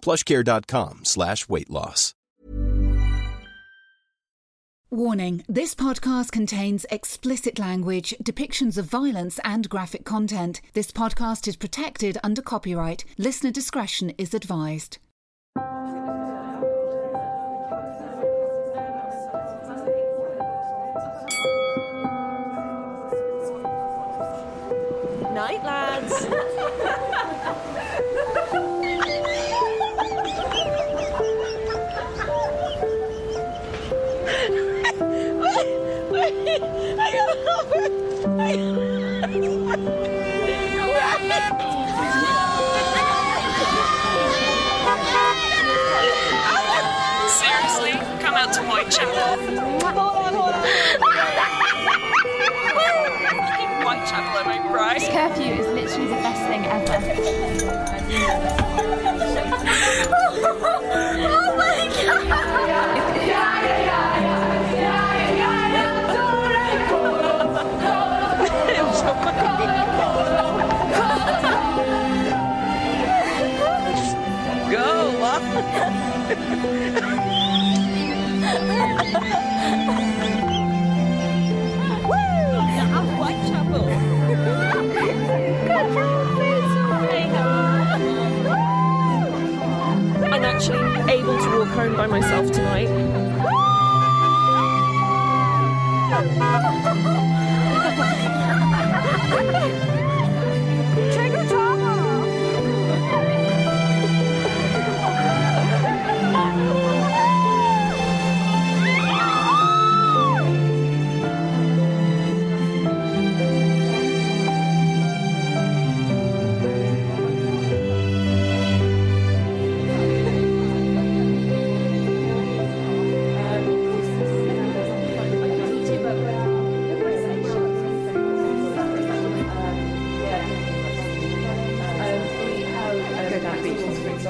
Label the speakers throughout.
Speaker 1: plushcare.com slash weight loss.
Speaker 2: Warning this podcast contains explicit language, depictions of violence, and graphic content. This podcast is protected under copyright. Listener discretion is advised.
Speaker 3: Seriously, come out to Whitechapel. Whitechapel, am I right?
Speaker 4: This curfew is literally the best thing ever.
Speaker 5: Go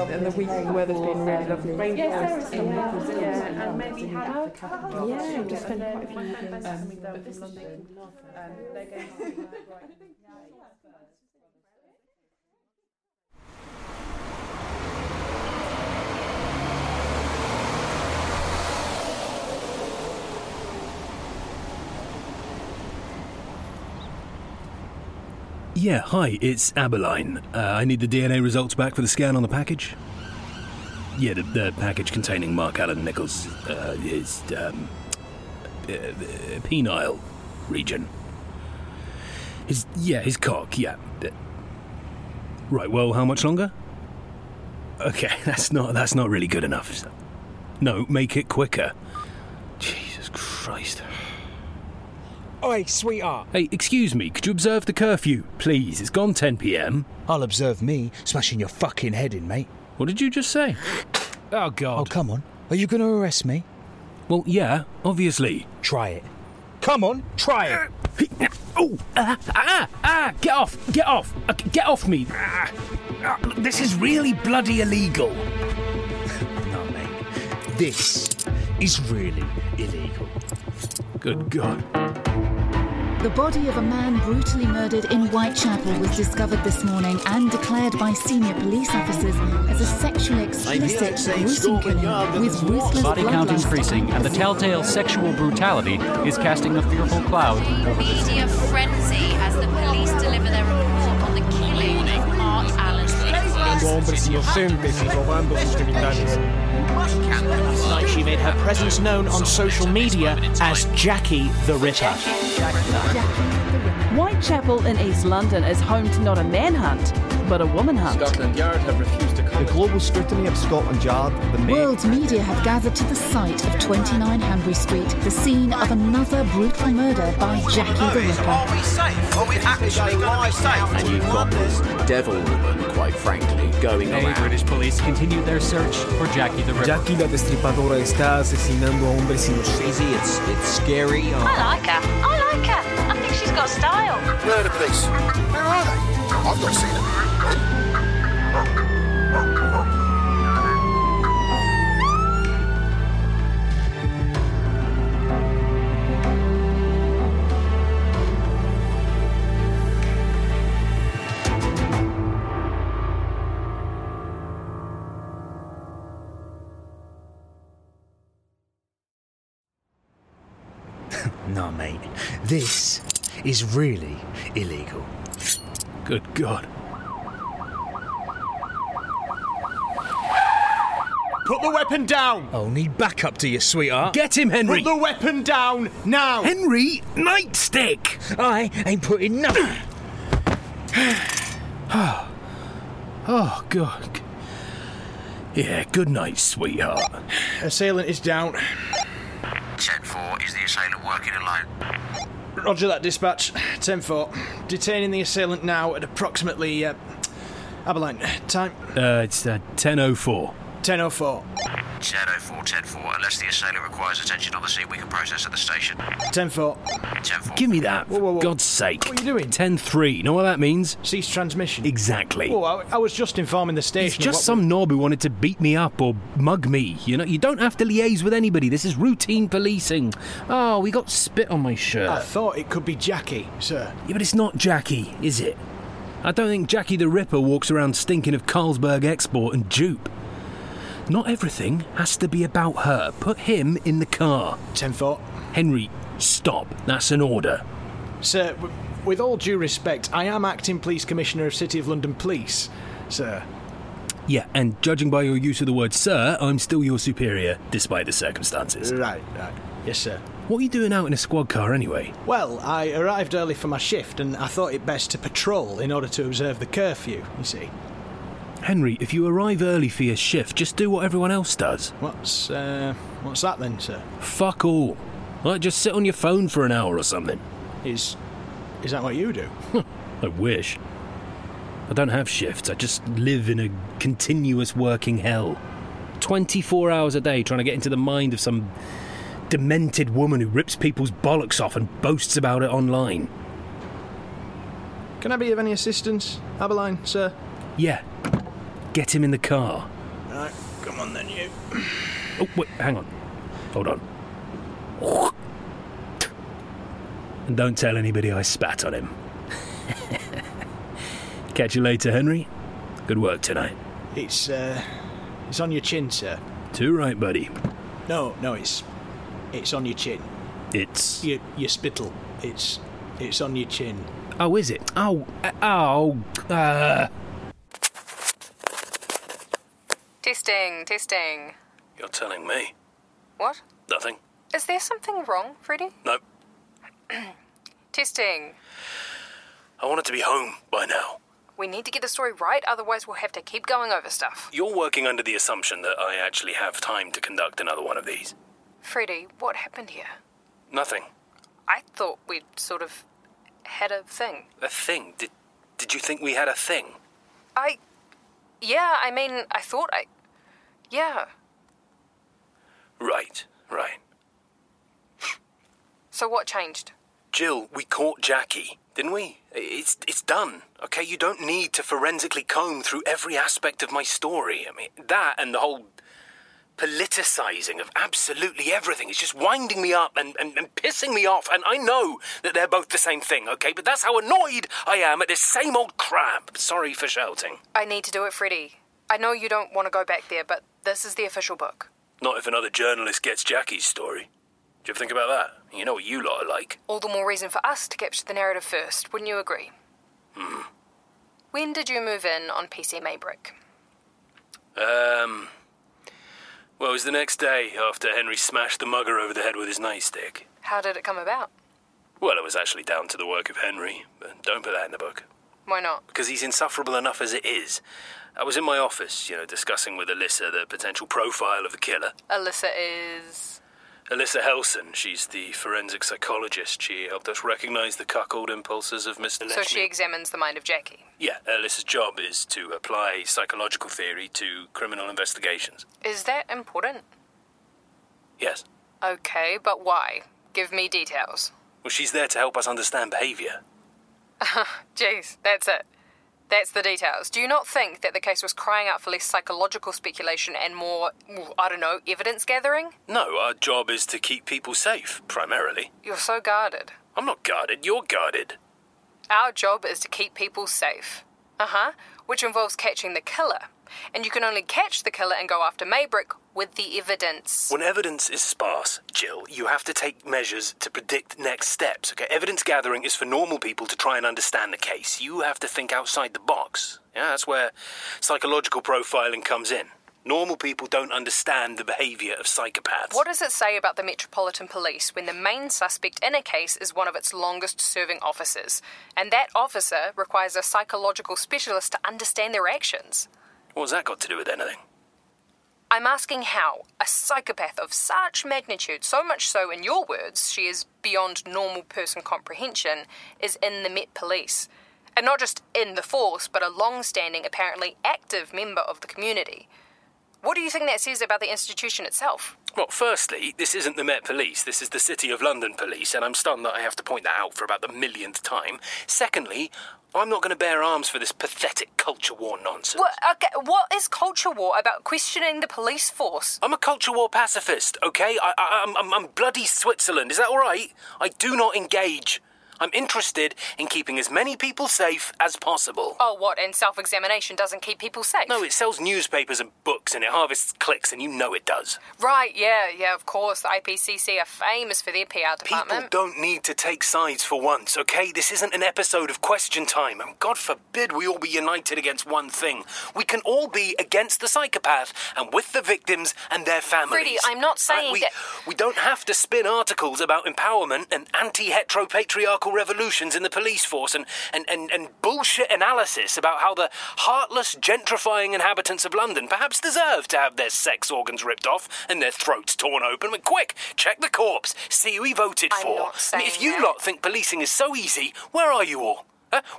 Speaker 6: and the week the weather's been really lovely.
Speaker 7: Yes, there. is some
Speaker 6: yeah, and maybe have yeah, just spend quite a few weekends
Speaker 7: um,
Speaker 6: coming down from London. Um, they're going to
Speaker 8: Yeah, hi, it's Aberline. Uh, I need the DNA results back for the scan on the package. Yeah, the, the package containing Mark Allen Nichols, uh, his um, uh, uh, penile region. His yeah, his cock. Yeah. Uh, Right. Well, how much longer? Okay, that's not that's not really good enough. No, make it quicker. Jesus Christ.
Speaker 9: Oi, sweetheart.
Speaker 8: Hey, excuse me, could you observe the curfew, please? It's gone 10 pm.
Speaker 9: I'll observe me smashing your fucking head in, mate.
Speaker 8: What did you just say? Oh, God.
Speaker 9: Oh, come on. Are you going to arrest me?
Speaker 8: Well, yeah, obviously.
Speaker 9: Try it. Come on, try it.
Speaker 8: Oh, ah, ah, ah, get off, get off, uh, get off me. Ah, ah, this is really bloody illegal.
Speaker 9: No, mate. This is really illegal.
Speaker 8: Good God.
Speaker 2: The body of a man brutally murdered in Whitechapel was discovered this morning and declared by senior police officers as a sexually explicit gruesome killing with ruthless
Speaker 10: Body count increasing, and the telltale sexual brutality is casting a fearful cloud over the
Speaker 11: Media frenzy as the police deliver their report on the killing of Mark Allen
Speaker 9: Robando sus genitales.
Speaker 11: made her presence known on social media as Jackie the Ripper.
Speaker 12: Whitechapel in East London is home to not a manhunt, but a woman hunt.
Speaker 13: Scotland Yard have refused to comment.
Speaker 14: The global scrutiny of Scotland Yard, the main
Speaker 15: World media have gathered to the site of 29 Hanbury Street, the scene of another brutal murder by Jackie the Ripper.
Speaker 16: Are we safe? Are we actually going to be safe?
Speaker 17: And you've got this devil woman, quite frankly, going
Speaker 10: Hey,
Speaker 17: around.
Speaker 10: British police continued their search for Jackie the Ripper.
Speaker 18: Jackie la destripadora está asesinando a hombres inocentes.
Speaker 17: Easy, it's it's scary.
Speaker 3: Uh, I like her. I like her. I think she's got style.
Speaker 19: Where are the police? Where are they? I've not seen them.
Speaker 9: No, mate. This is really illegal.
Speaker 8: Good God.
Speaker 11: Put the weapon down!
Speaker 9: I'll need backup to you, sweetheart.
Speaker 8: Get him, Henry!
Speaker 11: Put the weapon down now!
Speaker 9: Henry Nightstick! I ain't putting nothing.
Speaker 8: Oh, oh, God. Yeah, good night, sweetheart.
Speaker 11: Assailant is down.
Speaker 19: 10-4, is the assailant working alone?
Speaker 11: Roger that dispatch. 10 4. Detaining the assailant now at approximately. Uh, Aberline, time
Speaker 8: Uh, it's uh, 10.04.
Speaker 11: 10.04.
Speaker 19: 10-4, 10-4, unless the assailant requires attention on the scene, we can process at the station.
Speaker 11: 10 4.
Speaker 19: 10-4.
Speaker 8: Give me that,
Speaker 11: Whoa, whoa, whoa.
Speaker 8: God's sake.
Speaker 11: What are you doing?
Speaker 8: 10.3. You know what that means?
Speaker 11: Cease transmission.
Speaker 8: Exactly.
Speaker 11: Oh, I, I was just informing the station. It's
Speaker 8: just
Speaker 11: what
Speaker 8: some knob who wanted to beat me up or mug me. You know, you don't have to liaise with anybody. This is routine policing. Oh, we got spit on my shirt.
Speaker 11: I thought it could be Jackie, sir.
Speaker 8: Yeah, but it's not Jackie, is it? I don't think Jackie the Ripper walks around stinking of Carlsberg Export and dupe. Not everything has to be about her. Put him in the car.
Speaker 11: 10 4.
Speaker 8: Henry, stop. That's an order.
Speaker 11: Sir, w- with all due respect, I am acting police commissioner of City of London Police, sir.
Speaker 8: Yeah, and judging by your use of the word sir, I'm still your superior, despite the circumstances.
Speaker 11: Right, right. Yes, sir.
Speaker 8: What are you doing out in a squad car anyway?
Speaker 11: Well, I arrived early for my shift and I thought it best to patrol in order to observe the curfew, you see.
Speaker 8: Henry, if you arrive early for your shift, just do what everyone else does.
Speaker 11: What's, uh, what's that then, sir?
Speaker 8: Fuck all. Like, just sit on your phone for an hour or something.
Speaker 11: Is. is that what you do?
Speaker 8: I wish. I don't have shifts, I just live in a continuous working hell. 24 hours a day trying to get into the mind of some demented woman who rips people's bollocks off and boasts about it online.
Speaker 11: Can I be of any assistance, Aberline, sir?
Speaker 8: Yeah. Get him in the car.
Speaker 11: Right, come on then, you.
Speaker 8: Oh, wait, hang on. Hold on. And don't tell anybody I spat on him. Catch you later, Henry. Good work tonight.
Speaker 11: It's, uh. It's on your chin, sir.
Speaker 8: Too right, buddy.
Speaker 11: No, no, it's. It's on your chin.
Speaker 8: It's.
Speaker 11: Your, your spittle. It's. It's on your chin.
Speaker 8: Oh, is it? Oh, uh, oh, uh.
Speaker 20: Testing, testing.
Speaker 8: You're telling me.
Speaker 20: What?
Speaker 8: Nothing.
Speaker 20: Is there something wrong, Freddy?
Speaker 8: Nope.
Speaker 20: Testing.
Speaker 8: I wanted to be home by now.
Speaker 20: We need to get the story right, otherwise, we'll have to keep going over stuff.
Speaker 8: You're working under the assumption that I actually have time to conduct another one of these.
Speaker 20: Freddy, what happened here?
Speaker 8: Nothing.
Speaker 20: I thought we'd sort of had a thing.
Speaker 8: A thing? Did, did you think we had a thing?
Speaker 20: I. Yeah, I mean, I thought I. Yeah.
Speaker 8: Right, right.
Speaker 20: So what changed?
Speaker 8: Jill, we caught Jackie, didn't we? It's it's done. Okay, you don't need to forensically comb through every aspect of my story. I mean, that and the whole politicizing of absolutely everything is just winding me up and, and, and pissing me off. And I know that they're both the same thing, okay? But that's how annoyed I am at this same old crap. Sorry for shouting.
Speaker 20: I need to do it, Freddie. I know you don't want to go back there, but this is the official book.
Speaker 8: Not if another journalist gets Jackie's story. Do you ever think about that? You know what you lot are like.
Speaker 20: All the more reason for us to capture the narrative first, wouldn't you agree?
Speaker 8: Hmm.
Speaker 20: When did you move in on PC Maybrick?
Speaker 8: Um, Well, it was the next day after Henry smashed the mugger over the head with his nightstick.
Speaker 20: How did it come about?
Speaker 8: Well, it was actually down to the work of Henry, but don't put that in the book.
Speaker 20: Why not?
Speaker 8: Because he's insufferable enough as it is. I was in my office, you know, discussing with Alyssa the potential profile of the killer.
Speaker 20: Alyssa is.
Speaker 8: Alyssa Helson, she's the forensic psychologist. She helped us recognize the cuckold impulses of Mr.
Speaker 20: So she examines the mind of Jackie.
Speaker 8: Yeah, Alyssa's job is to apply psychological theory to criminal investigations.
Speaker 20: Is that important?
Speaker 8: Yes.
Speaker 20: Okay, but why? Give me details.
Speaker 8: Well, she's there to help us understand behavior.
Speaker 20: Jeez, that's it. That's the details. Do you not think that the case was crying out for less psychological speculation and more, I don't know, evidence gathering?
Speaker 8: No, our job is to keep people safe, primarily.
Speaker 20: You're so guarded.
Speaker 8: I'm not guarded, you're guarded.
Speaker 20: Our job is to keep people safe. Uh huh. Which involves catching the killer. And you can only catch the killer and go after Maybrick with the evidence.
Speaker 8: When evidence is sparse, Jill, you have to take measures to predict next steps. Okay, evidence gathering is for normal people to try and understand the case. You have to think outside the box. Yeah, that's where psychological profiling comes in. Normal people don't understand the behavior of psychopaths.
Speaker 20: What does it say about the Metropolitan Police when the main suspect in a case is one of its longest serving officers? And that officer requires a psychological specialist to understand their actions.
Speaker 8: What's that got to do with anything?
Speaker 20: I'm asking how a psychopath of such magnitude, so much so in your words, she is beyond normal person comprehension, is in the Met Police. And not just in the force, but a long standing, apparently active member of the community. What do you think that says about the institution itself?
Speaker 8: Well, firstly, this isn't the Met Police, this is the City of London Police, and I'm stunned that I have to point that out for about the millionth time. Secondly, I'm not going to bear arms for this pathetic culture war nonsense.
Speaker 20: What, okay, what is culture war about questioning the police force?
Speaker 8: I'm a culture war pacifist, okay? I, I, I'm, I'm, I'm bloody Switzerland, is that all right? I do not engage. I'm interested in keeping as many people safe as possible.
Speaker 20: Oh, what? And self examination doesn't keep people safe?
Speaker 8: No, it sells newspapers and books and it harvests clicks, and you know it does.
Speaker 20: Right, yeah, yeah, of course. The IPCC are famous for their PR department.
Speaker 8: People don't need to take sides for once, okay? This isn't an episode of question time, and God forbid we all be united against one thing. We can all be against the psychopath and with the victims and their families.
Speaker 20: Freddie, I'm not uh, saying
Speaker 8: we,
Speaker 20: that.
Speaker 8: We don't have to spin articles about empowerment and anti heteropatriarchal revolutions in the police force and, and, and, and bullshit analysis about how the heartless, gentrifying inhabitants of London perhaps deserve to have their sex organs ripped off and their throats torn open. But quick, check the corpse, see who he voted
Speaker 20: I'm
Speaker 8: for. if you
Speaker 20: that.
Speaker 8: lot think policing is so easy, where are you all?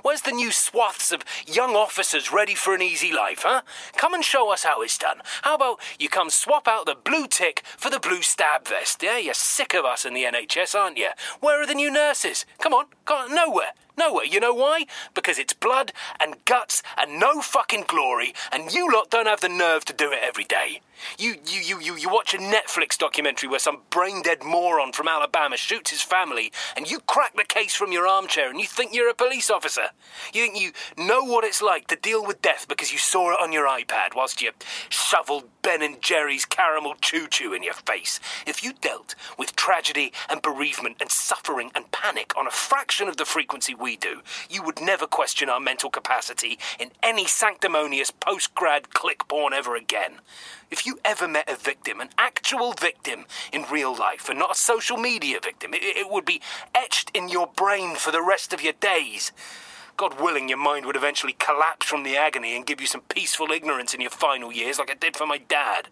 Speaker 8: Where's the new swaths of young officers ready for an easy life, huh? Come and show us how it's done. How about you come swap out the blue tick for the blue stab vest? Yeah, you're sick of us in the NHS, aren't you? Where are the new nurses? Come on, on, nowhere. Nowhere. You know why? Because it's blood and guts and no fucking glory, and you lot don't have the nerve to do it every day. You, you, you, you, you watch a Netflix documentary where some brain dead moron from Alabama shoots his family, and you crack the case from your armchair and you think you're a police officer. You think you know what it's like to deal with death because you saw it on your iPad whilst you shoveled Ben and Jerry's caramel choo choo in your face. If you dealt with tragedy and bereavement and suffering and panic on a fraction of the frequency we do, you would never question our mental capacity in any sanctimonious post grad click porn ever again. If you ever met a victim, an actual victim in real life, and not a social media victim, it, it would be etched in your brain for the rest of your days. God willing, your mind would eventually collapse from the agony and give you some peaceful ignorance in your final years, like it did for my dad.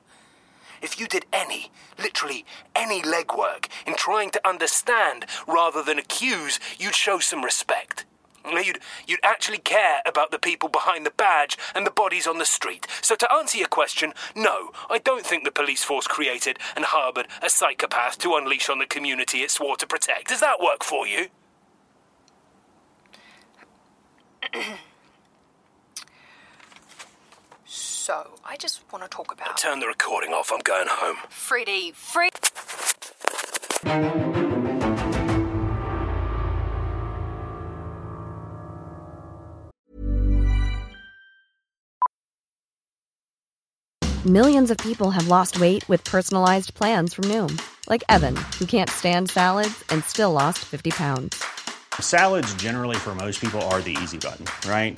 Speaker 8: If you did any, literally any legwork in trying to understand rather than accuse, you'd show some respect. You'd, you'd actually care about the people behind the badge and the bodies on the street. So, to answer your question, no, I don't think the police force created and harboured a psychopath to unleash on the community it swore to protect. Does that work for you?
Speaker 20: So, I just want to talk about.
Speaker 8: Turn the recording off, I'm going home.
Speaker 20: Freddie, Fred.
Speaker 21: Millions of people have lost weight with personalized plans from Noom, like Evan, who can't stand salads and still lost 50 pounds.
Speaker 22: Salads, generally, for most people, are the easy button, right?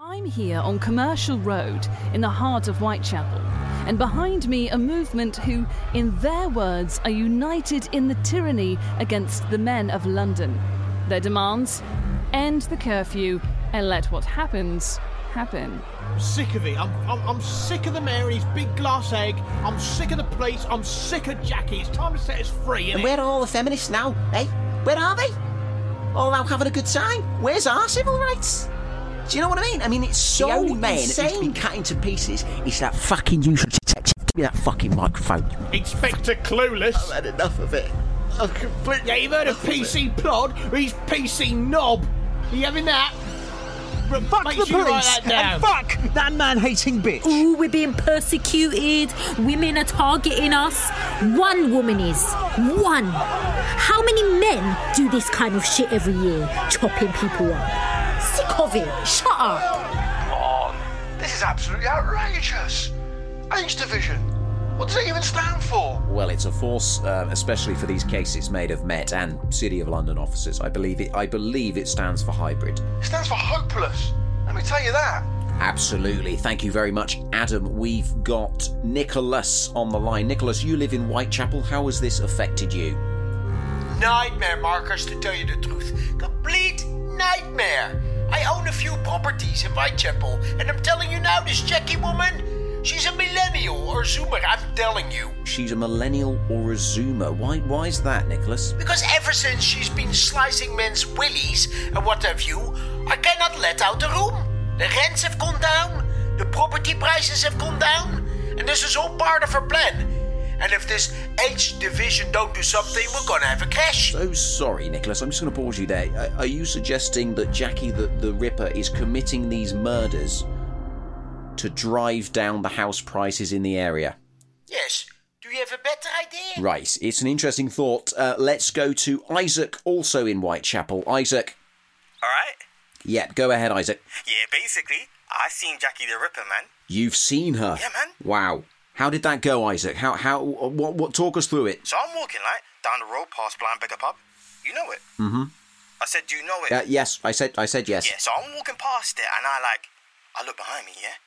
Speaker 12: I'm here on Commercial Road in the heart of Whitechapel, and behind me a movement who, in their words, are united in the tyranny against the men of London. Their demands end the curfew and let what happens happen.
Speaker 11: I'm sick of it. I'm, I'm, I'm sick of the mayor and his big glass egg. I'm sick of the police. I'm sick of Jackie. It's time to set us free,
Speaker 23: And
Speaker 11: innit?
Speaker 23: where are all the feminists now, eh? Where are they? All out having a good time? Where's our civil rights? Do you know what I mean? I mean, it's so
Speaker 24: the only man who's
Speaker 23: insane.
Speaker 24: been cut into pieces is that fucking usual detective. Give me that fucking microphone.
Speaker 11: Inspector Clueless.
Speaker 23: I've had enough of it. I've completely.
Speaker 11: Yeah, you've heard of PC Plod? He's PC Knob. Are you having that? R-
Speaker 24: Fuck
Speaker 11: Make
Speaker 24: the
Speaker 11: sure you write
Speaker 24: police
Speaker 11: that down.
Speaker 24: and fuck that man-hating bitch.
Speaker 25: Ooh, we're being persecuted. Women are targeting us. One woman is. One. How many men do this kind of shit every year? Chopping people up. Sick of it. Shut up.
Speaker 16: Come on. This is absolutely outrageous. H Division. What does it even stand for?
Speaker 17: Well, it's a force, uh, especially for these cases, made of Met and City of London officers. I believe it. I believe it stands for hybrid.
Speaker 16: It stands for hopeless. Let me tell you that.
Speaker 17: Absolutely. Thank you very much, Adam. We've got Nicholas on the line. Nicholas, you live in Whitechapel. How has this affected you?
Speaker 16: Nightmare, Marcus, to tell you the truth. Complete nightmare. I own a few properties in Whitechapel, and I'm telling you now, this Jackie woman, she's a millennial or zoomer, I'm telling you.
Speaker 17: She's a millennial or a zoomer. Why? Why is that, Nicholas?
Speaker 16: Because ever since she's been slicing men's willies and what have you, I cannot let out the room. The rents have gone down, the property prices have gone down, and this is all part of her plan. And if this H division don't do something, we're gonna have a crash.
Speaker 17: So sorry, Nicholas. I'm just going to pause you there. Are- Are you suggesting that Jackie the, the Ripper is committing these murders to drive down the house prices in the area?
Speaker 16: Yes. Do you have a better idea?
Speaker 17: Right. It's an interesting thought. Uh, let's go to Isaac, also in Whitechapel. Isaac.
Speaker 26: All right.
Speaker 17: Yeah, go ahead, Isaac.
Speaker 26: Yeah, basically, I've seen Jackie the Ripper, man.
Speaker 17: You've seen her.
Speaker 26: Yeah, man.
Speaker 17: Wow. How did that go, Isaac? How how what what talk us through it?
Speaker 26: So I'm walking like down the road past Blind Beggar Pub. You know it.
Speaker 17: Mm-hmm.
Speaker 26: I said, do you know it?
Speaker 17: Uh, yes, I said I said yes.
Speaker 26: Yeah. So I'm walking past it, and I like, I look behind me, yeah,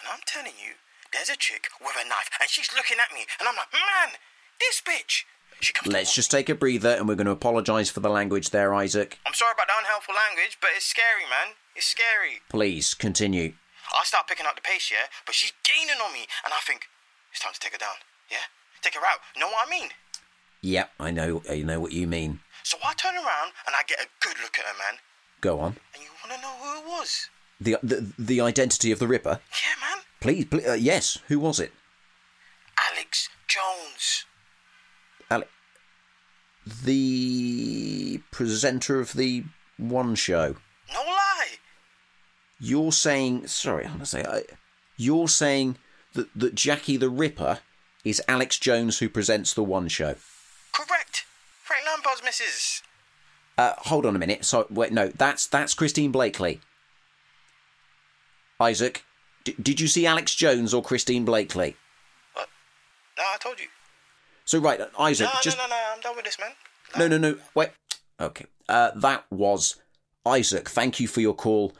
Speaker 26: and I'm telling you, there's a chick with a knife, and she's looking at me, and I'm like, man, this bitch. She comes.
Speaker 17: Let's just take a breather, and we're going to apologise for the language there, Isaac.
Speaker 26: I'm sorry about the unhelpful language, but it's scary, man. It's scary.
Speaker 17: Please continue.
Speaker 26: I start picking up the pace, yeah, but she's gaining on me, and I think it's time to take her down. Yeah, take her out. Know what I mean?
Speaker 17: Yep, I know. I know what you mean.
Speaker 26: So I turn around and I get a good look at her, man.
Speaker 17: Go on.
Speaker 26: And you want to know who it was?
Speaker 17: The the, the identity of the Ripper.
Speaker 26: Yeah, man.
Speaker 17: Please, please uh, yes. Who was it?
Speaker 26: Alex Jones.
Speaker 17: Ale- the presenter of the One Show.
Speaker 26: No lie.
Speaker 17: You're saying, sorry, I'm gonna say, I, you're saying that, that Jackie the Ripper is Alex Jones who presents the One Show.
Speaker 26: Correct. Frank Lampard's missus.
Speaker 17: Uh, hold on a minute. So wait, no, that's that's Christine Bleakley. Isaac, d- did you see Alex Jones or Christine Bleakley?
Speaker 26: No, I told you.
Speaker 17: So right, Isaac,
Speaker 26: no,
Speaker 17: just
Speaker 26: no, no, no. I'm done with this, man.
Speaker 17: no, no, no. Wait. Okay. Uh, that was Isaac. Thank you for your call.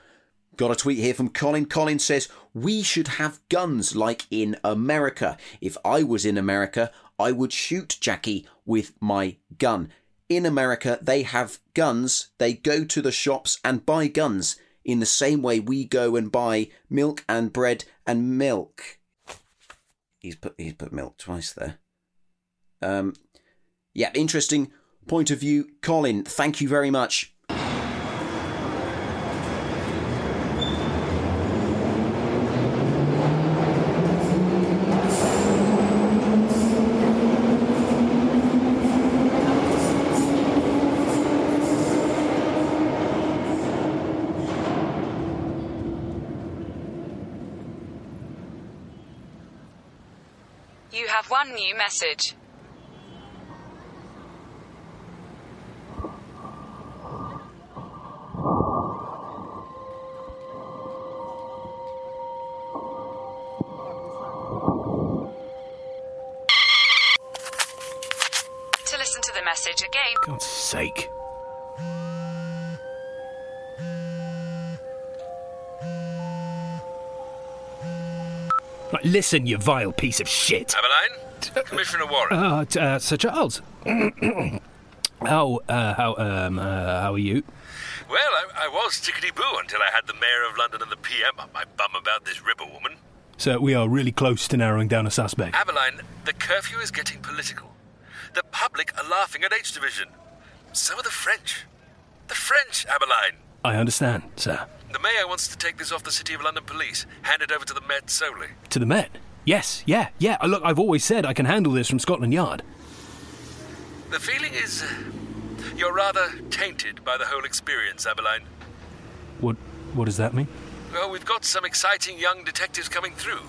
Speaker 17: Got a tweet here from Colin. Colin says, We should have guns like in America. If I was in America, I would shoot Jackie with my gun. In America, they have guns. They go to the shops and buy guns in the same way we go and buy milk and bread and milk. He's put he's put milk twice there. Um, yeah, interesting point of view, Colin. Thank you very much.
Speaker 27: You have one new message. To listen to the message again,
Speaker 8: God's sake. Right, listen, you vile piece of shit.
Speaker 28: Aberline? Commissioner Warren.
Speaker 8: Uh, t- uh, Sir Charles. how, uh, how, um, uh, how are you?
Speaker 28: Well, I, I was tickety boo until I had the Mayor of London and the PM up my bum about this Ripper woman.
Speaker 8: So we are really close to narrowing down a suspect.
Speaker 28: Aberline, the curfew is getting political. The public are laughing at H Division. So are the French. The French, Aberline.
Speaker 8: I understand, sir.
Speaker 28: The Mayor wants to take this off the City of London Police, hand it over to the Met solely.
Speaker 8: To the Met? Yes, yeah, yeah. Look, I've always said I can handle this from Scotland Yard.
Speaker 28: The feeling is uh, you're rather tainted by the whole experience, Aberline.
Speaker 8: What, what does that mean?
Speaker 28: Well, we've got some exciting young detectives coming through.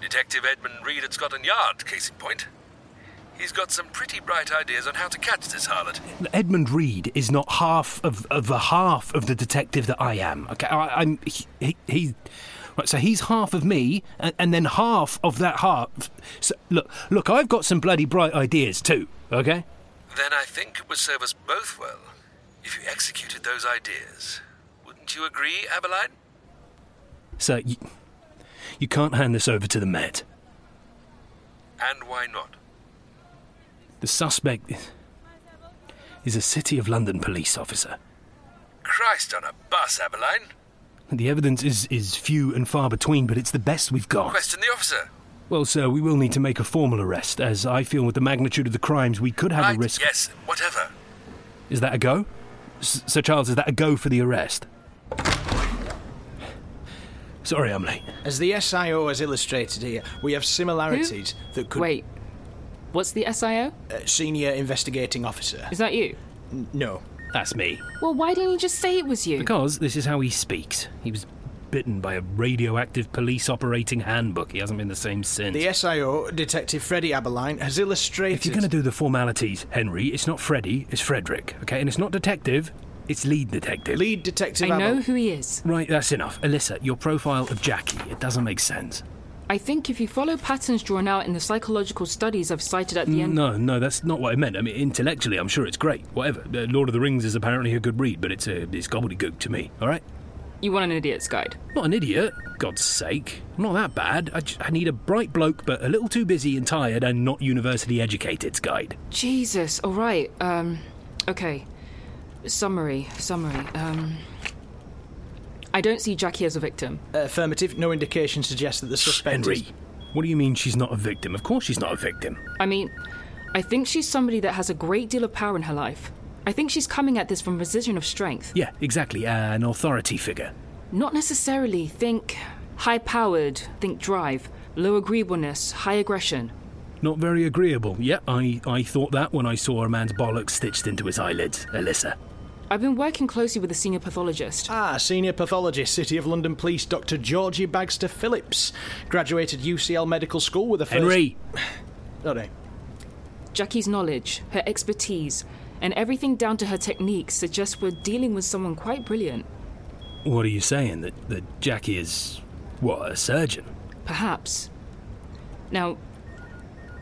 Speaker 28: Detective Edmund Reed at Scotland Yard, case in point. He's got some pretty bright ideas on how to catch this harlot.
Speaker 8: Edmund Reed is not half of, of the half of the detective that I am. Okay, I, I'm he, he, he right, so he's half of me, and, and then half of that half. So, look, look, I've got some bloody bright ideas too. Okay,
Speaker 28: Then I think it would serve us both well if you executed those ideas. Wouldn't you agree, Aberline?
Speaker 8: so you, you can't hand this over to the Met.
Speaker 28: And why not?
Speaker 8: The suspect is a City of London police officer.
Speaker 28: Christ on a bus, Aberline.
Speaker 8: The evidence is, is few and far between, but it's the best we've got.
Speaker 28: Question the officer.
Speaker 8: Well, sir, we will need to make a formal arrest, as I feel with the magnitude of the crimes, we could have
Speaker 28: right,
Speaker 8: a risk.
Speaker 28: yes, whatever.
Speaker 8: Is that a go? S- Sir Charles, is that a go for the arrest? Sorry, I'm late.
Speaker 11: As the SIO has illustrated here, we have similarities that could.
Speaker 29: Wait. What's the SIO?
Speaker 11: Uh, senior Investigating Officer.
Speaker 29: Is that you?
Speaker 11: N- no.
Speaker 8: That's me.
Speaker 29: Well, why didn't you just say it was you?
Speaker 8: Because this is how he speaks. He was bitten by a radioactive police operating handbook. He hasn't been the same since.
Speaker 11: The SIO, Detective Freddie Aberline, has illustrated.
Speaker 8: If you're going to do the formalities, Henry, it's not Freddy, it's Frederick, okay? And it's not detective, it's lead detective.
Speaker 11: Lead detective.
Speaker 29: I know who he is.
Speaker 8: Right, that's enough. Alyssa, your profile of Jackie, it doesn't make sense.
Speaker 29: I think if you follow patterns drawn out in the psychological studies I've cited at the end.
Speaker 8: No, no, that's not what I meant. I mean, intellectually, I'm sure it's great. Whatever. Uh, Lord of the Rings is apparently a good read, but it's a it's gobbledygook to me. All right.
Speaker 29: You want an idiot's guide?
Speaker 8: Not an idiot, God's sake. I'm not that bad. I, j- I need a bright bloke, but a little too busy and tired and not university educated's guide.
Speaker 29: Jesus. All right. Um. Okay. Summary. Summary. Um. I don't see Jackie as a victim.
Speaker 11: Affirmative. No indication suggests that the suspect
Speaker 8: Henry,
Speaker 11: is.
Speaker 8: what do you mean she's not a victim? Of course she's not a victim.
Speaker 29: I mean, I think she's somebody that has a great deal of power in her life. I think she's coming at this from a position of strength.
Speaker 8: Yeah, exactly. Uh, an authority figure.
Speaker 29: Not necessarily think high powered, think drive, low agreeableness, high aggression.
Speaker 8: Not very agreeable. Yeah, I, I thought that when I saw a man's bollocks stitched into his eyelids, Alyssa.
Speaker 29: I've been working closely with a senior pathologist.
Speaker 11: Ah, senior pathologist, City of London Police, Dr. Georgie Bagster Phillips. Graduated UCL Medical School with a first.
Speaker 8: Henry!
Speaker 11: Sorry.
Speaker 29: Jackie's knowledge, her expertise, and everything down to her techniques suggests we're dealing with someone quite brilliant.
Speaker 8: What are you saying? That, that Jackie is. what, a surgeon?
Speaker 29: Perhaps. Now,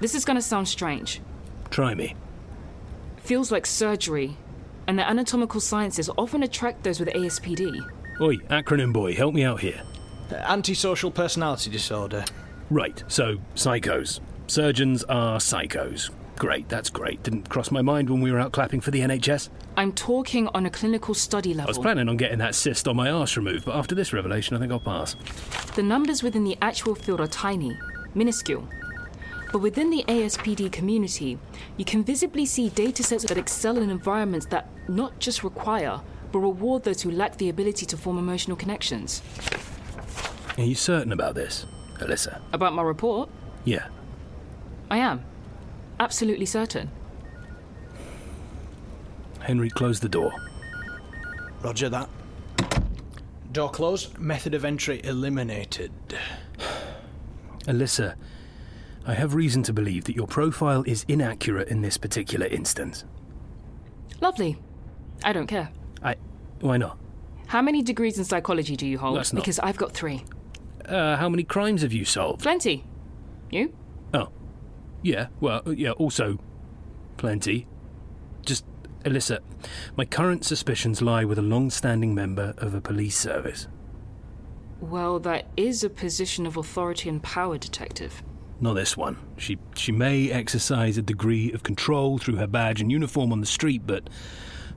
Speaker 29: this is going to sound strange.
Speaker 8: Try me.
Speaker 29: Feels like surgery, and the anatomical sciences often attract those with ASPD.
Speaker 8: Oi, acronym boy, help me out here.
Speaker 11: Antisocial personality disorder.
Speaker 8: Right, so psychos. Surgeons are psychos. Great, that's great. Didn't cross my mind when we were out clapping for the NHS.
Speaker 29: I'm talking on a clinical study level.
Speaker 8: I was planning on getting that cyst on my arse removed, but after this revelation, I think I'll pass.
Speaker 29: The numbers within the actual field are tiny, minuscule. But within the ASPD community, you can visibly see datasets that excel in environments that not just require, but reward those who lack the ability to form emotional connections.
Speaker 8: Are you certain about this, Alyssa?
Speaker 29: About my report,
Speaker 8: Yeah.
Speaker 29: I am. Absolutely certain.
Speaker 8: Henry, close the door.
Speaker 11: Roger that. Door closed, method of entry eliminated.
Speaker 8: Alyssa, I have reason to believe that your profile is inaccurate in this particular instance.
Speaker 29: Lovely. I don't care.
Speaker 8: I. Why not?
Speaker 29: How many degrees in psychology do you hold?
Speaker 8: That's not-
Speaker 29: Because I've got three.
Speaker 8: Uh, how many crimes have you solved?
Speaker 29: Plenty. You?
Speaker 8: Oh. Yeah, well, yeah, also plenty. Just, Alyssa, my current suspicions lie with a long standing member of a police service.
Speaker 29: Well, that is a position of authority and power, Detective.
Speaker 8: Not this one. She she may exercise a degree of control through her badge and uniform on the street, but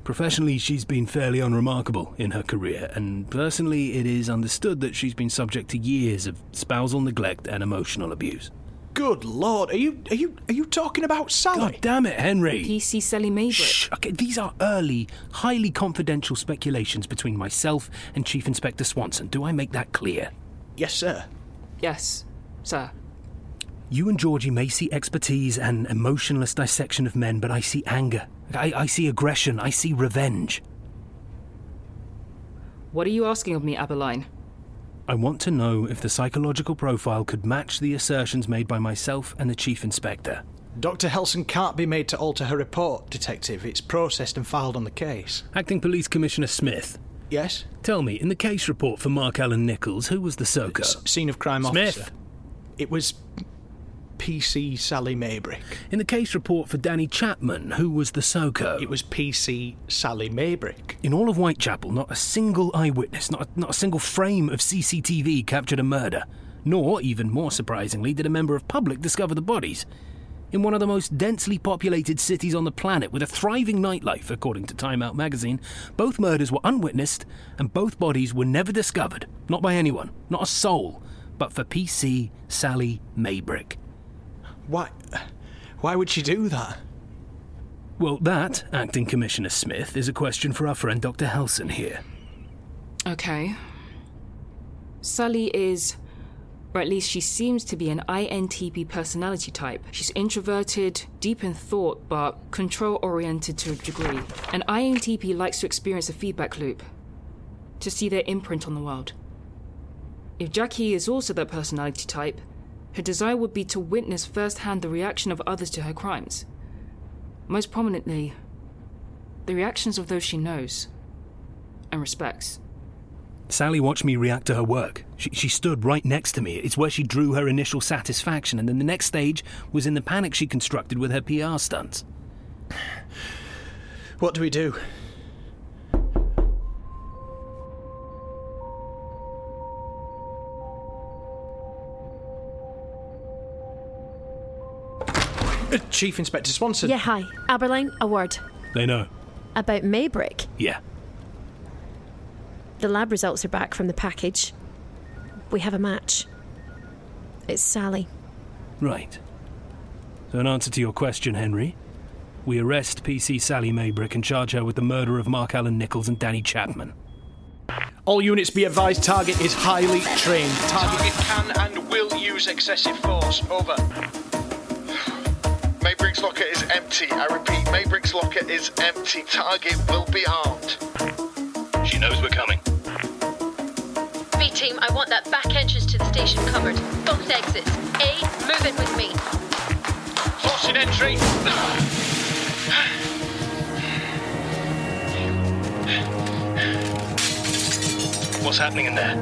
Speaker 8: professionally she's been fairly unremarkable in her career, and personally it is understood that she's been subject to years of spousal neglect and emotional abuse.
Speaker 11: Good lord, are you are you are you talking about Sally?
Speaker 8: God damn it, Henry!
Speaker 29: PC Sally Maybrick.
Speaker 8: Shh, okay, these are early, highly confidential speculations between myself and Chief Inspector Swanson. Do I make that clear?
Speaker 11: Yes, sir.
Speaker 29: Yes, sir.
Speaker 8: You and Georgie may see expertise and emotionless dissection of men, but I see anger. I, I see aggression. I see revenge.
Speaker 29: What are you asking of me, Aberline?
Speaker 8: I want to know if the psychological profile could match the assertions made by myself and the Chief Inspector.
Speaker 11: Dr. Helson can't be made to alter her report, Detective. It's processed and filed on the case.
Speaker 8: Acting Police Commissioner Smith.
Speaker 11: Yes?
Speaker 8: Tell me, in the case report for Mark Allen Nichols, who was the SOCO?
Speaker 11: S- scene of crime
Speaker 8: Smith.
Speaker 11: officer. It was PC Sally Maybrick.
Speaker 8: In the case report for Danny Chapman, who was the SOCO?
Speaker 11: It was PC Sally Maybrick.
Speaker 8: In all of Whitechapel, not a single eyewitness, not a, not a single frame of CCTV captured a murder. Nor, even more surprisingly, did a member of public discover the bodies. In one of the most densely populated cities on the planet, with a thriving nightlife, according to Time Out magazine, both murders were unwitnessed and both bodies were never discovered. Not by anyone, not a soul, but for PC Sally Maybrick.
Speaker 11: Why? Why would she do that?
Speaker 8: Well, that, Acting Commissioner Smith, is a question for our friend Dr. Helson here.
Speaker 29: Okay. Sully is, or at least she seems to be, an INTP personality type. She's introverted, deep in thought, but control oriented to a degree. An INTP likes to experience a feedback loop, to see their imprint on the world. If Jackie is also that personality type, her desire would be to witness firsthand the reaction of others to her crimes. Most prominently, the reactions of those she knows and respects.
Speaker 8: Sally watched me react to her work. She, she stood right next to me. It's where she drew her initial satisfaction, and then the next stage was in the panic she constructed with her PR stunts.
Speaker 11: What do we do? Chief Inspector Swanson.
Speaker 30: Yeah, hi. Aberline, a word.
Speaker 8: They know.
Speaker 30: About Maybrick.
Speaker 8: Yeah.
Speaker 30: The lab results are back from the package. We have a match. It's Sally.
Speaker 8: Right. So, in answer to your question, Henry, we arrest PC Sally Maybrick and charge her with the murder of Mark Allen Nichols and Danny Chapman.
Speaker 11: All units be advised target is highly trained. Target can and will use excessive force. Over.
Speaker 31: Maybrick's locker is empty. I repeat, Maybrick's locker is empty. Target will be armed. She knows we're coming. B team, I want that back entrance to the station covered. Both exits. A, move it with me.
Speaker 11: Forcing entry. What's happening in there?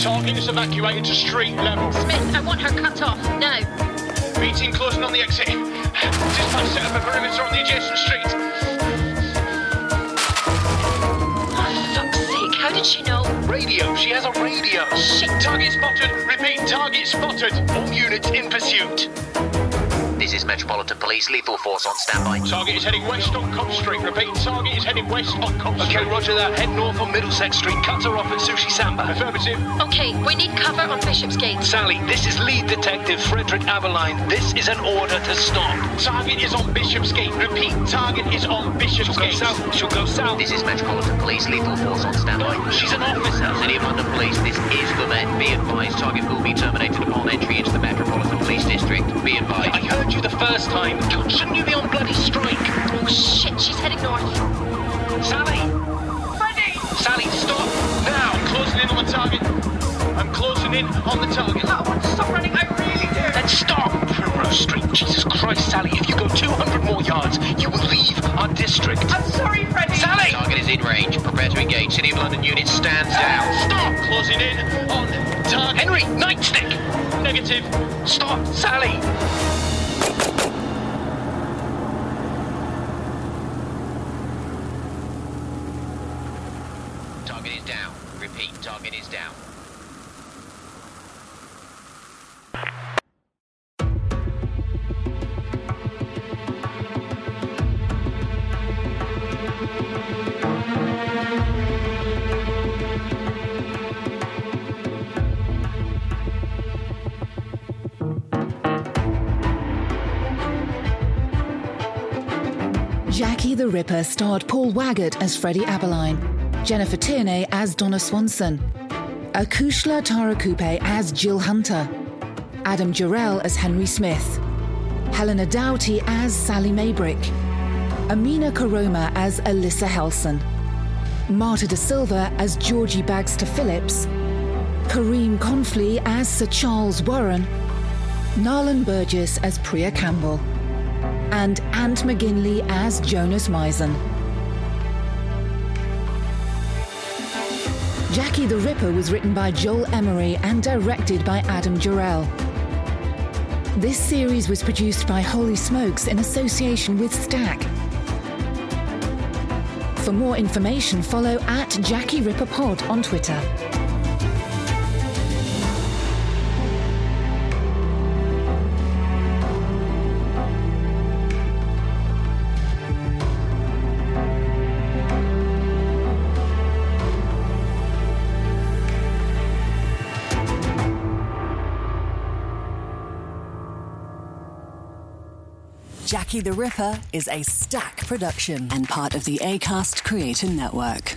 Speaker 11: Target is evacuated to street level.
Speaker 31: Smith, I want her cut off now.
Speaker 11: Meeting closing on the exit. Dispatch set up a perimeter on the adjacent street.
Speaker 31: Oh, fuck's sake. How did she know?
Speaker 11: Radio. She has a radio.
Speaker 31: Shit.
Speaker 11: Target spotted. Repeat. Target spotted. All units in pursuit.
Speaker 19: This is Metropolitan Police, lethal force on standby.
Speaker 11: Target is heading west on Cobb Street. Repeat, target is heading west on Cobb Street.
Speaker 8: Okay, roger that. Head north on Middlesex Street. Cut her off at Sushi Samba.
Speaker 11: Affirmative.
Speaker 31: Okay, we need cover on Bishopsgate.
Speaker 8: Sally, this is lead detective Frederick Aberline. This is an order to stop.
Speaker 11: Target is on Bishopsgate. Repeat, target is on Bishopsgate.
Speaker 8: She'll go south. She'll go south.
Speaker 19: This is Metropolitan Police, lethal force on standby.
Speaker 8: She's an officer.
Speaker 19: City of London Police, this is the Met. Be advised, target will be terminated upon entry into the Metropolitan Police District. Be advised.
Speaker 8: I heard you the first time. Shouldn't you be on bloody strike?
Speaker 31: Oh shit, she's heading north.
Speaker 8: Sally!
Speaker 31: Freddy!
Speaker 8: Sally, stop! Now!
Speaker 11: I'm closing in on the target. I'm closing in on the target.
Speaker 31: I want to stop running, I really do.
Speaker 8: Then stop! Primrose Street. Jesus Christ, Sally, if you go 200 more yards, you will leave our district.
Speaker 31: I'm sorry, Freddy.
Speaker 8: Sally!
Speaker 19: Target is in range. Prepare to engage. City of London unit stands down.
Speaker 11: Stop! Closing in on target.
Speaker 8: Henry, nightstick!
Speaker 11: Negative.
Speaker 8: Stop! Sally!
Speaker 2: The Ripper starred Paul Waggett as Freddie Aberline, Jennifer Tierney as Donna Swanson, Akushla Tarakupe as Jill Hunter, Adam Jarrell as Henry Smith, Helena Doughty as Sally Maybrick, Amina Karoma as Alyssa Helson, Marta De Silva as Georgie Bagster Phillips, Kareem Confley as Sir Charles Warren, Narlan Burgess as Priya Campbell, and Ant McGinley as Jonas Misen. Jackie the Ripper was written by Joel Emery and directed by Adam Jarrell. This series was produced by Holy Smokes in association with Stack. For more information, follow at Jackie Ripper Pod on Twitter.
Speaker 30: Jackie the Ripper is a stack production and part of the ACAST Creator Network.